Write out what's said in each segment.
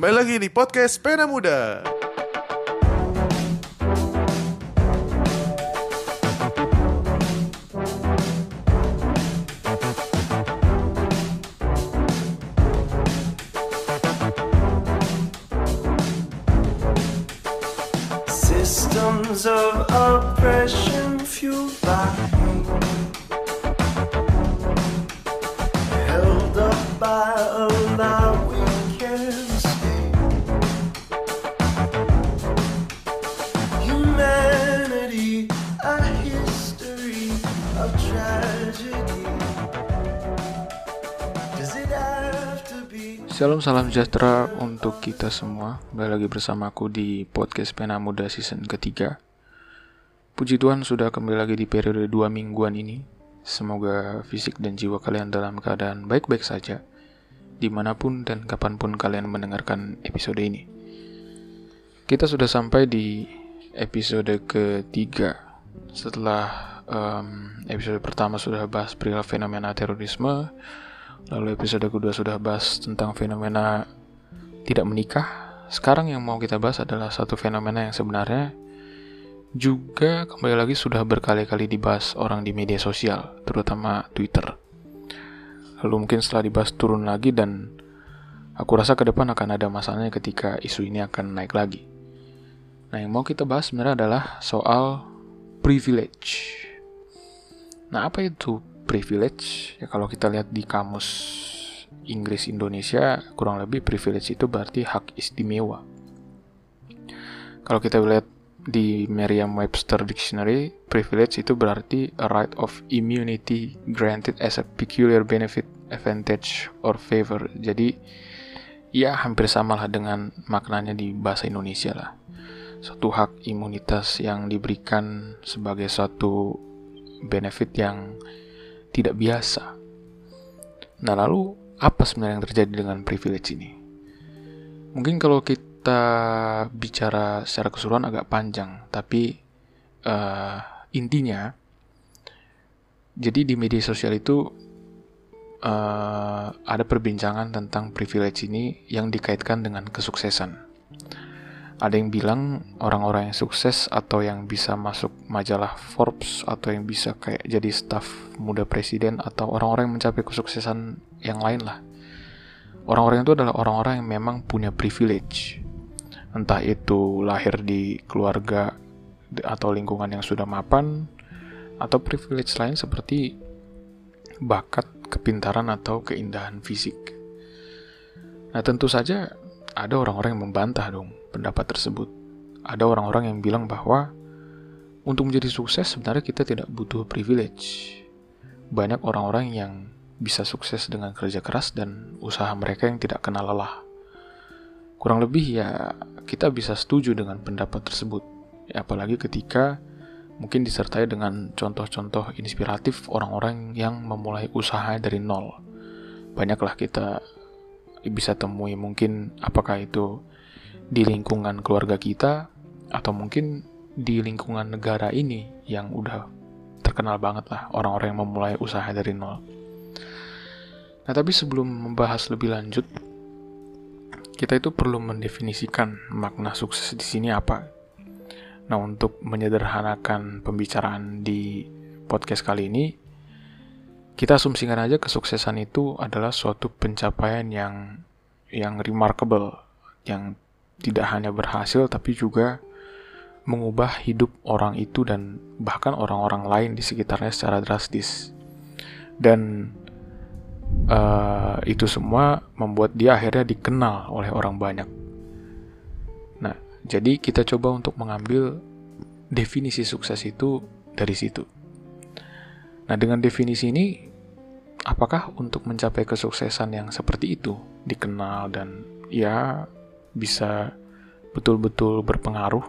Kembali lagi di podcast Pena Muda. Be? Shalom salam sejahtera untuk kita semua. Kembali lagi bersamaku di podcast Pena Muda season ketiga. Puji Tuhan sudah kembali lagi di periode dua mingguan ini. Semoga fisik dan jiwa kalian dalam keadaan baik-baik saja Di mana pun dan kapan pun kalian mendengarkan episode ini. Kita sudah sampai di episode ketiga Setelah em, episode pertama sudah bahas perihal fenomena terorisme Lalu episode kedua sudah bahas tentang fenomena tidak menikah. Sekarang yang mau kita bahas adalah satu fenomena yang sebenarnya juga kembali lagi sudah berkali-kali dibahas orang di media sosial, terutama Twitter. Lalu mungkin setelah dibahas turun lagi dan aku rasa ke depan akan ada masalahnya ketika isu ini akan naik lagi. Nah, yang mau kita bahas sebenarnya adalah soal privilege. Nah, apa itu privilege? Ya kalau kita lihat di kamus Inggris Indonesia, kurang lebih privilege itu berarti hak istimewa. Kalau kita lihat di Merriam-Webster Dictionary, privilege itu berarti a right of immunity granted as a peculiar benefit, advantage, or favor. Jadi, ya hampir sama lah dengan maknanya di bahasa Indonesia lah. Suatu hak imunitas yang diberikan sebagai suatu benefit yang tidak biasa. Nah, lalu apa sebenarnya yang terjadi dengan privilege ini? Mungkin kalau kita bicara secara keseluruhan agak panjang, tapi eh, intinya, jadi di media sosial itu eh, ada perbincangan tentang privilege ini yang dikaitkan dengan kesuksesan. Ada yang bilang orang-orang yang sukses atau yang bisa masuk majalah Forbes atau yang bisa kayak jadi staf muda presiden atau orang-orang yang mencapai kesuksesan yang lain lah. Orang-orang itu adalah orang-orang yang memang punya privilege. Entah itu lahir di keluarga atau lingkungan yang sudah mapan atau privilege lain seperti bakat, kepintaran atau keindahan fisik. Nah, tentu saja ada orang-orang yang membantah dong pendapat tersebut. Ada orang-orang yang bilang bahwa untuk menjadi sukses sebenarnya kita tidak butuh privilege. Banyak orang-orang yang bisa sukses dengan kerja keras dan usaha mereka yang tidak kenal lelah. Kurang lebih ya kita bisa setuju dengan pendapat tersebut. Ya, apalagi ketika mungkin disertai dengan contoh-contoh inspiratif orang-orang yang memulai usaha dari nol. Banyaklah kita bisa temui mungkin apakah itu di lingkungan keluarga kita atau mungkin di lingkungan negara ini yang udah terkenal banget lah orang-orang yang memulai usaha dari nol. Nah, tapi sebelum membahas lebih lanjut, kita itu perlu mendefinisikan makna sukses di sini apa. Nah, untuk menyederhanakan pembicaraan di podcast kali ini, kita asumsikan aja kesuksesan itu adalah suatu pencapaian yang yang remarkable, yang tidak hanya berhasil tapi juga mengubah hidup orang itu dan bahkan orang-orang lain di sekitarnya secara drastis. Dan eh, itu semua membuat dia akhirnya dikenal oleh orang banyak. Nah, jadi kita coba untuk mengambil definisi sukses itu dari situ. Nah, dengan definisi ini, apakah untuk mencapai kesuksesan yang seperti itu, dikenal dan ya bisa betul-betul berpengaruh.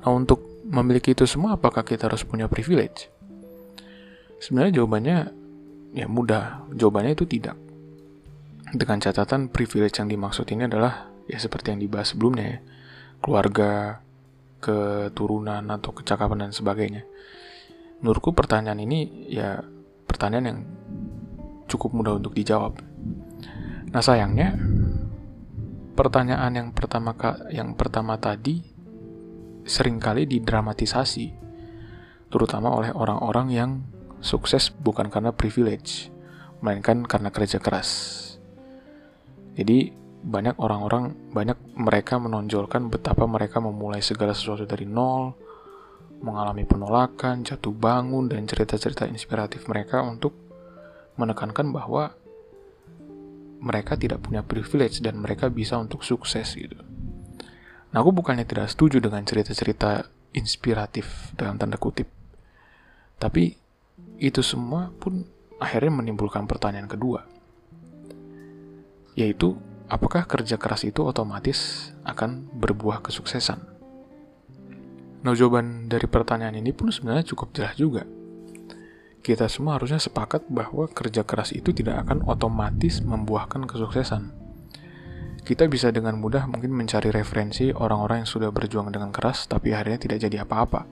Nah, untuk memiliki itu semua, apakah kita harus punya privilege? Sebenarnya jawabannya ya mudah. Jawabannya itu tidak. Dengan catatan privilege yang dimaksud ini adalah ya seperti yang dibahas sebelumnya ya. Keluarga, keturunan atau kecakapan dan sebagainya. Menurutku pertanyaan ini ya pertanyaan yang cukup mudah untuk dijawab. Nah sayangnya pertanyaan yang pertama yang pertama tadi sering kali didramatisasi, terutama oleh orang-orang yang sukses bukan karena privilege, melainkan karena kerja keras. Jadi banyak orang-orang, banyak mereka menonjolkan betapa mereka memulai segala sesuatu dari nol, mengalami penolakan, jatuh bangun, dan cerita-cerita inspiratif mereka untuk menekankan bahwa mereka tidak punya privilege dan mereka bisa untuk sukses gitu. Nah, aku bukannya tidak setuju dengan cerita-cerita inspiratif dalam tanda kutip. Tapi itu semua pun akhirnya menimbulkan pertanyaan kedua. Yaitu, apakah kerja keras itu otomatis akan berbuah kesuksesan? Nah, jawaban dari pertanyaan ini pun sebenarnya cukup jelas juga kita semua harusnya sepakat bahwa kerja keras itu tidak akan otomatis membuahkan kesuksesan. Kita bisa dengan mudah mungkin mencari referensi orang-orang yang sudah berjuang dengan keras tapi akhirnya tidak jadi apa-apa.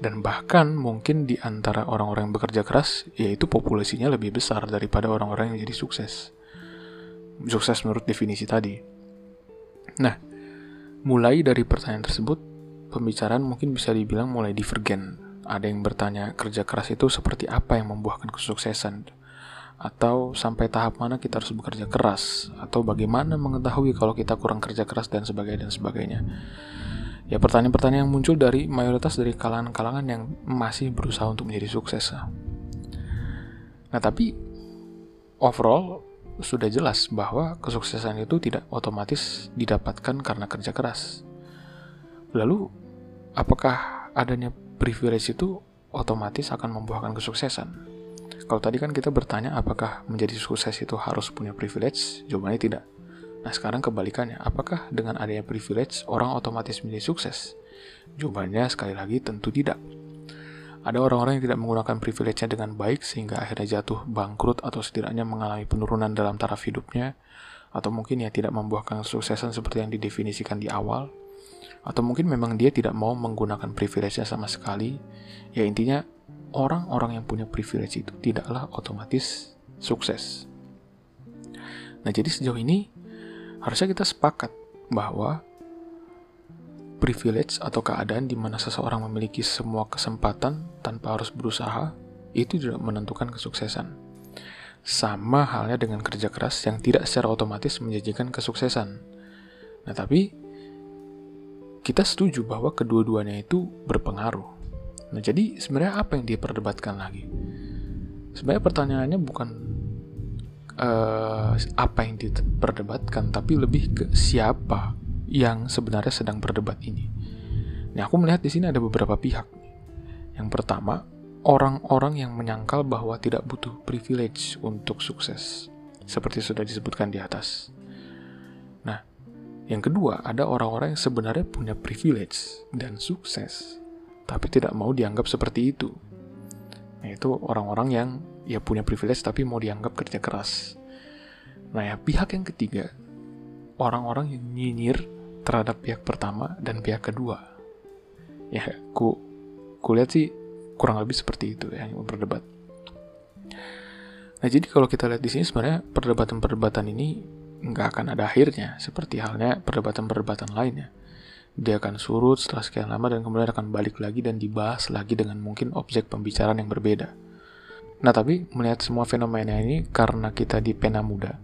Dan bahkan mungkin di antara orang-orang yang bekerja keras, yaitu populasinya lebih besar daripada orang-orang yang jadi sukses. Sukses menurut definisi tadi. Nah, mulai dari pertanyaan tersebut, pembicaraan mungkin bisa dibilang mulai divergen ada yang bertanya kerja keras itu seperti apa yang membuahkan kesuksesan? Atau sampai tahap mana kita harus bekerja keras? Atau bagaimana mengetahui kalau kita kurang kerja keras dan sebagainya dan sebagainya? Ya pertanyaan-pertanyaan yang muncul dari mayoritas dari kalangan-kalangan yang masih berusaha untuk menjadi sukses. Nah tapi overall sudah jelas bahwa kesuksesan itu tidak otomatis didapatkan karena kerja keras. Lalu apakah adanya privilege itu otomatis akan membuahkan kesuksesan. Kalau tadi kan kita bertanya apakah menjadi sukses itu harus punya privilege, jawabannya tidak. Nah sekarang kebalikannya, apakah dengan adanya privilege orang otomatis menjadi sukses? Jawabannya sekali lagi tentu tidak. Ada orang-orang yang tidak menggunakan privilege-nya dengan baik sehingga akhirnya jatuh bangkrut atau setidaknya mengalami penurunan dalam taraf hidupnya, atau mungkin ya tidak membuahkan kesuksesan seperti yang didefinisikan di awal, atau mungkin memang dia tidak mau menggunakan privilege-nya sama sekali. Ya intinya orang-orang yang punya privilege itu tidaklah otomatis sukses. Nah, jadi sejauh ini harusnya kita sepakat bahwa privilege atau keadaan di mana seseorang memiliki semua kesempatan tanpa harus berusaha itu juga menentukan kesuksesan. Sama halnya dengan kerja keras yang tidak secara otomatis menjanjikan kesuksesan. Nah, tapi kita setuju bahwa kedua-duanya itu berpengaruh. Nah, jadi sebenarnya apa yang diperdebatkan lagi? Sebenarnya pertanyaannya bukan uh, apa yang diperdebatkan, tapi lebih ke siapa yang sebenarnya sedang berdebat ini. Nah, aku melihat di sini ada beberapa pihak. Yang pertama, orang-orang yang menyangkal bahwa tidak butuh privilege untuk sukses, seperti sudah disebutkan di atas. Yang kedua, ada orang-orang yang sebenarnya punya privilege dan sukses, tapi tidak mau dianggap seperti itu. Nah, itu orang-orang yang ya punya privilege tapi mau dianggap kerja keras. Nah, ya pihak yang ketiga, orang-orang yang nyinyir terhadap pihak pertama dan pihak kedua. Ya, ku kulihat sih kurang lebih seperti itu ya, yang berdebat. Nah, jadi kalau kita lihat di sini sebenarnya perdebatan-perdebatan ini nggak akan ada akhirnya, seperti halnya perdebatan-perdebatan lainnya. Dia akan surut setelah sekian lama dan kemudian akan balik lagi dan dibahas lagi dengan mungkin objek pembicaraan yang berbeda. Nah tapi melihat semua fenomena ini karena kita di pena muda,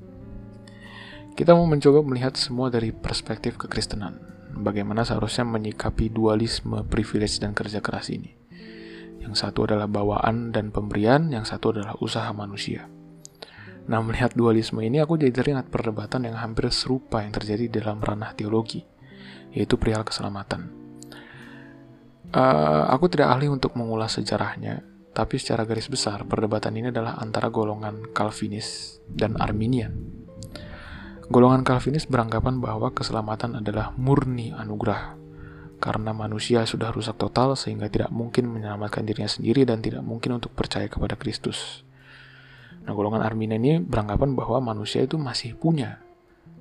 kita mau mencoba melihat semua dari perspektif kekristenan. Bagaimana seharusnya menyikapi dualisme privilege dan kerja keras ini. Yang satu adalah bawaan dan pemberian, yang satu adalah usaha manusia. Nah, melihat dualisme ini aku jadi teringat perdebatan yang hampir serupa yang terjadi dalam ranah teologi, yaitu perihal keselamatan. Uh, aku tidak ahli untuk mengulas sejarahnya, tapi secara garis besar perdebatan ini adalah antara golongan Calvinis dan Arminian. Golongan Calvinis beranggapan bahwa keselamatan adalah murni anugerah, karena manusia sudah rusak total sehingga tidak mungkin menyelamatkan dirinya sendiri dan tidak mungkin untuk percaya kepada Kristus. Nah, golongan Arminian ini beranggapan bahwa manusia itu masih punya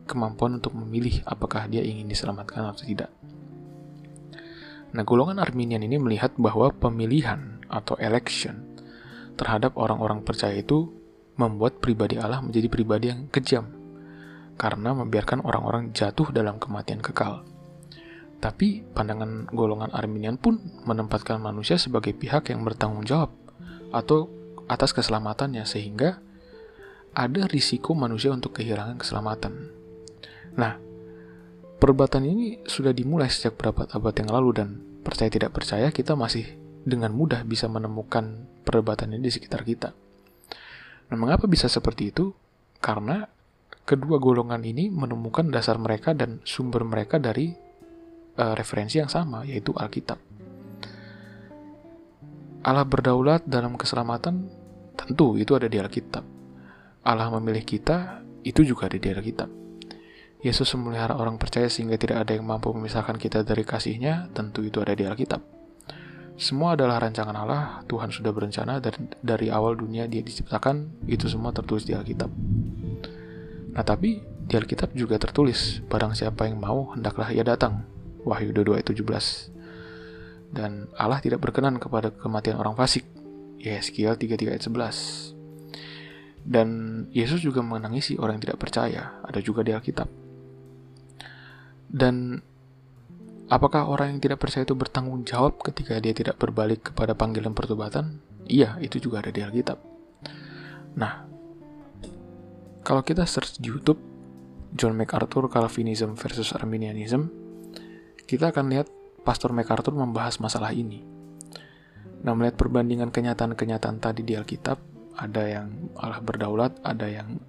kemampuan untuk memilih apakah dia ingin diselamatkan atau tidak. Nah, golongan Arminian ini melihat bahwa pemilihan atau election terhadap orang-orang percaya itu membuat pribadi Allah menjadi pribadi yang kejam. karena membiarkan orang-orang jatuh dalam kematian kekal. Tapi pandangan golongan Arminian pun menempatkan manusia sebagai pihak yang bertanggung jawab atau atas keselamatannya sehingga ada risiko manusia untuk kehilangan keselamatan. Nah, perdebatan ini sudah dimulai sejak beberapa abad yang lalu dan percaya tidak percaya kita masih dengan mudah bisa menemukan perdebatan ini di sekitar kita. Nah, mengapa bisa seperti itu? Karena kedua golongan ini menemukan dasar mereka dan sumber mereka dari uh, referensi yang sama, yaitu Alkitab. Allah berdaulat dalam keselamatan, tentu itu ada di Alkitab. Allah memilih kita, itu juga ada di Alkitab. Yesus memelihara orang percaya sehingga tidak ada yang mampu memisahkan kita dari kasihnya, tentu itu ada di Alkitab. Semua adalah rancangan Allah, Tuhan sudah berencana dari, dari awal dunia dia diciptakan, itu semua tertulis di Alkitab. Nah tapi, di Alkitab juga tertulis, barang siapa yang mau, hendaklah ia datang. Wahyu 22 ayat 17. Dan Allah tidak berkenan kepada kematian orang fasik. Yeskiel 33 ayat 11. Dan Yesus juga menangisi orang yang tidak percaya, ada juga di Alkitab. Dan apakah orang yang tidak percaya itu bertanggung jawab ketika dia tidak berbalik kepada panggilan pertobatan? Iya, itu juga ada di Alkitab. Nah, kalau kita search di YouTube John MacArthur Calvinism versus Arminianism, kita akan lihat Pastor MacArthur membahas masalah ini. Nah, melihat perbandingan kenyataan-kenyataan tadi di Alkitab, ada yang Allah berdaulat, ada yang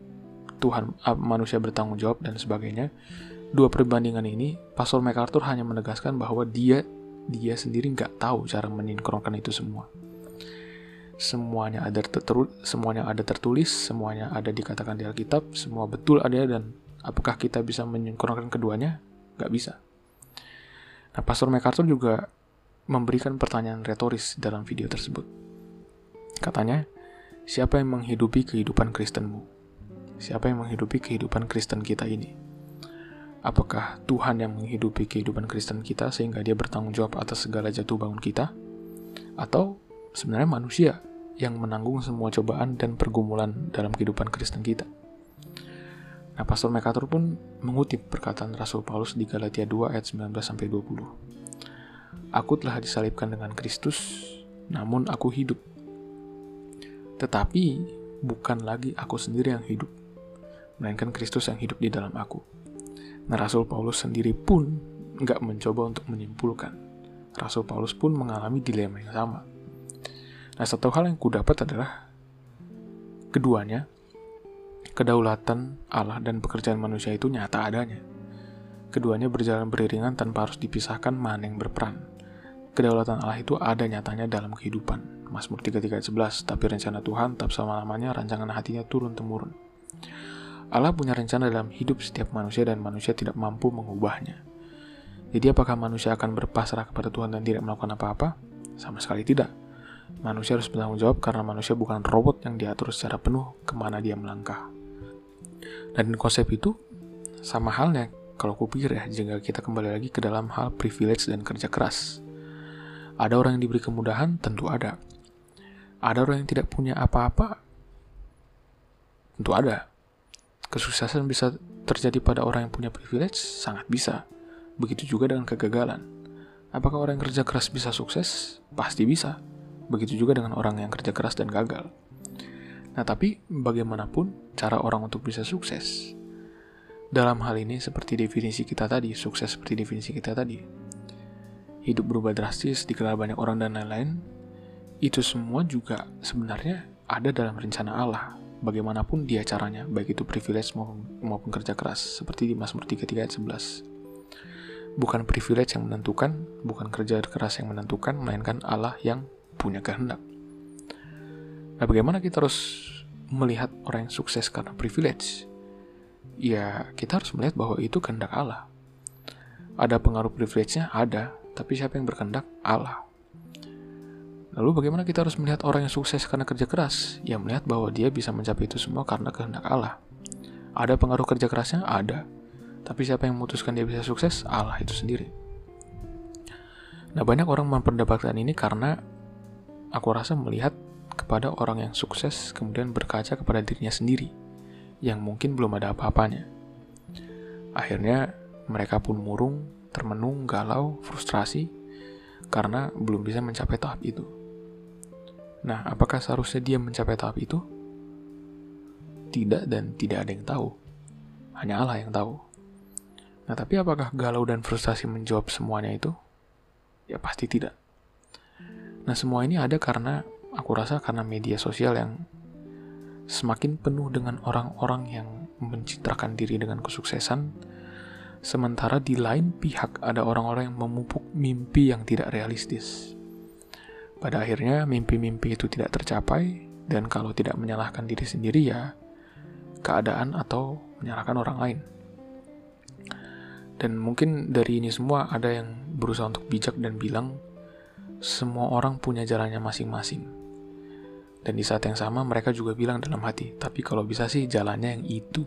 Tuhan manusia bertanggung jawab dan sebagainya dua perbandingan ini, Pastor MacArthur hanya menegaskan bahwa dia dia sendiri nggak tahu cara menyingkronkan itu semua. Semuanya ada tertulis, semuanya ada tertulis, semuanya ada dikatakan di Alkitab, semua betul ada dan apakah kita bisa menyingkronkan keduanya? Nggak bisa. Nah, Pastor MacArthur juga memberikan pertanyaan retoris dalam video tersebut. Katanya, siapa yang menghidupi kehidupan Kristenmu? Siapa yang menghidupi kehidupan Kristen kita ini? Apakah Tuhan yang menghidupi kehidupan Kristen kita sehingga dia bertanggung jawab atas segala jatuh bangun kita? Atau sebenarnya manusia yang menanggung semua cobaan dan pergumulan dalam kehidupan Kristen kita? Nah, Pastor MacArthur pun mengutip perkataan Rasul Paulus di Galatia 2 ayat 19-20. Aku telah disalibkan dengan Kristus, namun aku hidup. Tetapi bukan lagi aku sendiri yang hidup, melainkan Kristus yang hidup di dalam aku. Nah, Rasul Paulus sendiri pun nggak mencoba untuk menyimpulkan. Rasul Paulus pun mengalami dilema yang sama. Nah, satu hal yang kudapat adalah keduanya, kedaulatan Allah dan pekerjaan manusia itu nyata adanya. Keduanya berjalan beriringan tanpa harus dipisahkan mana yang berperan. Kedaulatan Allah itu ada nyatanya dalam kehidupan. Mazmur 33 ayat 11, tapi rencana Tuhan tetap sama-lamanya, rancangan hatinya turun-temurun. Allah punya rencana dalam hidup setiap manusia dan manusia tidak mampu mengubahnya. Jadi apakah manusia akan berpasrah kepada Tuhan dan tidak melakukan apa-apa? Sama sekali tidak. Manusia harus bertanggung jawab karena manusia bukan robot yang diatur secara penuh ke mana dia melangkah. Dan konsep itu sama halnya kalau kupikir ya jika kita kembali lagi ke dalam hal privilege dan kerja keras. Ada orang yang diberi kemudahan, tentu ada. Ada orang yang tidak punya apa-apa, tentu ada Kesuksesan bisa terjadi pada orang yang punya privilege? Sangat bisa. Begitu juga dengan kegagalan. Apakah orang yang kerja keras bisa sukses? Pasti bisa. Begitu juga dengan orang yang kerja keras dan gagal. Nah, tapi bagaimanapun cara orang untuk bisa sukses. Dalam hal ini seperti definisi kita tadi, sukses seperti definisi kita tadi. Hidup berubah drastis, dikenal banyak orang dan lain-lain, itu semua juga sebenarnya ada dalam rencana Allah bagaimanapun dia caranya, baik itu privilege maupun, maupun kerja keras, seperti di Mazmur 33 ayat 11. Bukan privilege yang menentukan, bukan kerja keras yang menentukan, melainkan Allah yang punya kehendak. Nah, bagaimana kita harus melihat orang yang sukses karena privilege? Ya, kita harus melihat bahwa itu kehendak Allah. Ada pengaruh privilege-nya? Ada. Tapi siapa yang berkehendak? Allah. Lalu bagaimana kita harus melihat orang yang sukses karena kerja keras? Ya melihat bahwa dia bisa mencapai itu semua karena kehendak Allah. Ada pengaruh kerja kerasnya? Ada. Tapi siapa yang memutuskan dia bisa sukses? Allah itu sendiri. Nah banyak orang memperdebatkan ini karena aku rasa melihat kepada orang yang sukses kemudian berkaca kepada dirinya sendiri yang mungkin belum ada apa-apanya. Akhirnya mereka pun murung, termenung, galau, frustrasi karena belum bisa mencapai tahap itu. Nah, apakah seharusnya dia mencapai tahap itu? Tidak dan tidak ada yang tahu. Hanya Allah yang tahu. Nah, tapi apakah galau dan frustasi menjawab semuanya itu? Ya pasti tidak. Nah, semua ini ada karena aku rasa karena media sosial yang semakin penuh dengan orang-orang yang mencitrakan diri dengan kesuksesan, sementara di lain pihak ada orang-orang yang memupuk mimpi yang tidak realistis. Pada akhirnya, mimpi-mimpi itu tidak tercapai, dan kalau tidak menyalahkan diri sendiri, ya keadaan atau menyalahkan orang lain. Dan mungkin dari ini semua ada yang berusaha untuk bijak dan bilang, semua orang punya jalannya masing-masing. Dan di saat yang sama mereka juga bilang dalam hati, tapi kalau bisa sih jalannya yang itu.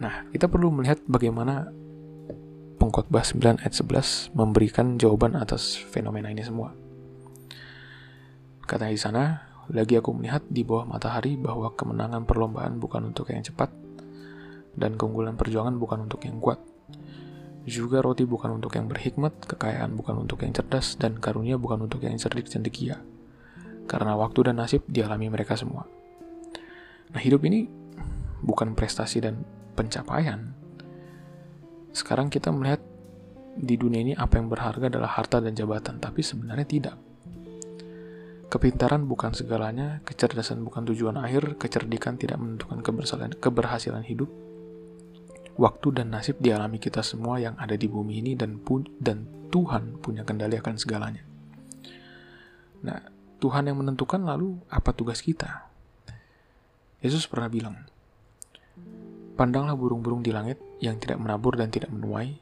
Nah, kita perlu melihat bagaimana pengkhotbah 9 ayat 11 memberikan jawaban atas fenomena ini semua. Kata di sana, lagi aku melihat di bawah matahari bahwa kemenangan perlombaan bukan untuk yang cepat, dan keunggulan perjuangan bukan untuk yang kuat. Juga roti bukan untuk yang berhikmat, kekayaan bukan untuk yang cerdas, dan karunia bukan untuk yang cerdik cendekia. Karena waktu dan nasib dialami mereka semua. Nah, hidup ini bukan prestasi dan pencapaian. Sekarang kita melihat di dunia ini apa yang berharga adalah harta dan jabatan, tapi sebenarnya tidak. Kepintaran bukan segalanya, kecerdasan bukan tujuan akhir, kecerdikan tidak menentukan keberhasilan hidup. Waktu dan nasib dialami kita semua yang ada di bumi ini dan pun dan Tuhan punya kendali akan segalanya. Nah, Tuhan yang menentukan lalu apa tugas kita? Yesus pernah bilang, Pandanglah burung-burung di langit yang tidak menabur dan tidak menuai,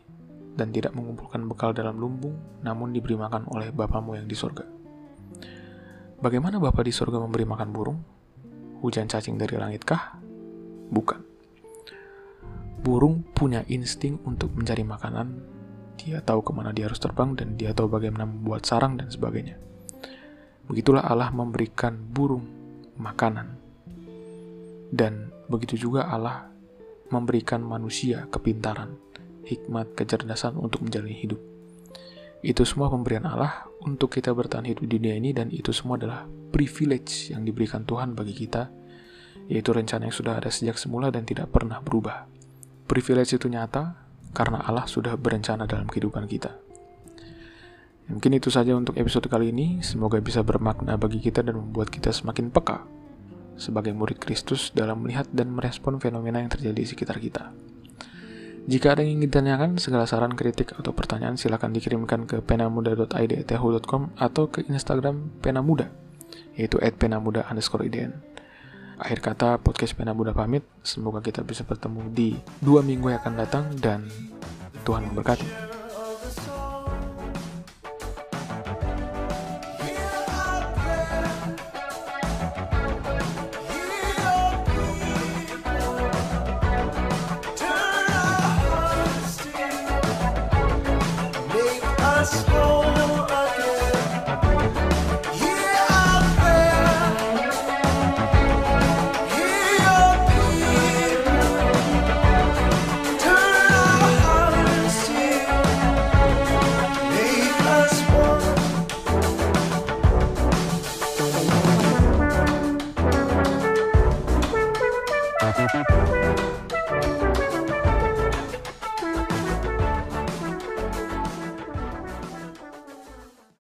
dan tidak mengumpulkan bekal dalam lumbung, namun diberi makan oleh Bapamu yang di sorga. Bagaimana Bapak di surga memberi makan burung? Hujan cacing dari langitkah? Bukan. Burung punya insting untuk mencari makanan. Dia tahu ke mana dia harus terbang dan dia tahu bagaimana membuat sarang dan sebagainya. Begitulah Allah memberikan burung makanan. Dan begitu juga Allah memberikan manusia kepintaran, hikmat, kecerdasan untuk menjalani hidup. Itu semua pemberian Allah untuk kita bertahan hidup di dunia ini dan itu semua adalah privilege yang diberikan Tuhan bagi kita, yaitu rencana yang sudah ada sejak semula dan tidak pernah berubah. Privilege itu nyata karena Allah sudah berencana dalam kehidupan kita. Mungkin itu saja untuk episode kali ini. Semoga bisa bermakna bagi kita dan membuat kita semakin peka sebagai murid Kristus dalam melihat dan merespon fenomena yang terjadi di sekitar kita. Jika ada yang ingin ditanyakan, segala saran, kritik, atau pertanyaan silahkan dikirimkan ke penamuda.id.yahoo.com atau ke Instagram penamuda, yaitu @penamuda underscore idn. Akhir kata, podcast Pena Muda pamit. Semoga kita bisa bertemu di dua minggu yang akan datang dan Tuhan memberkati.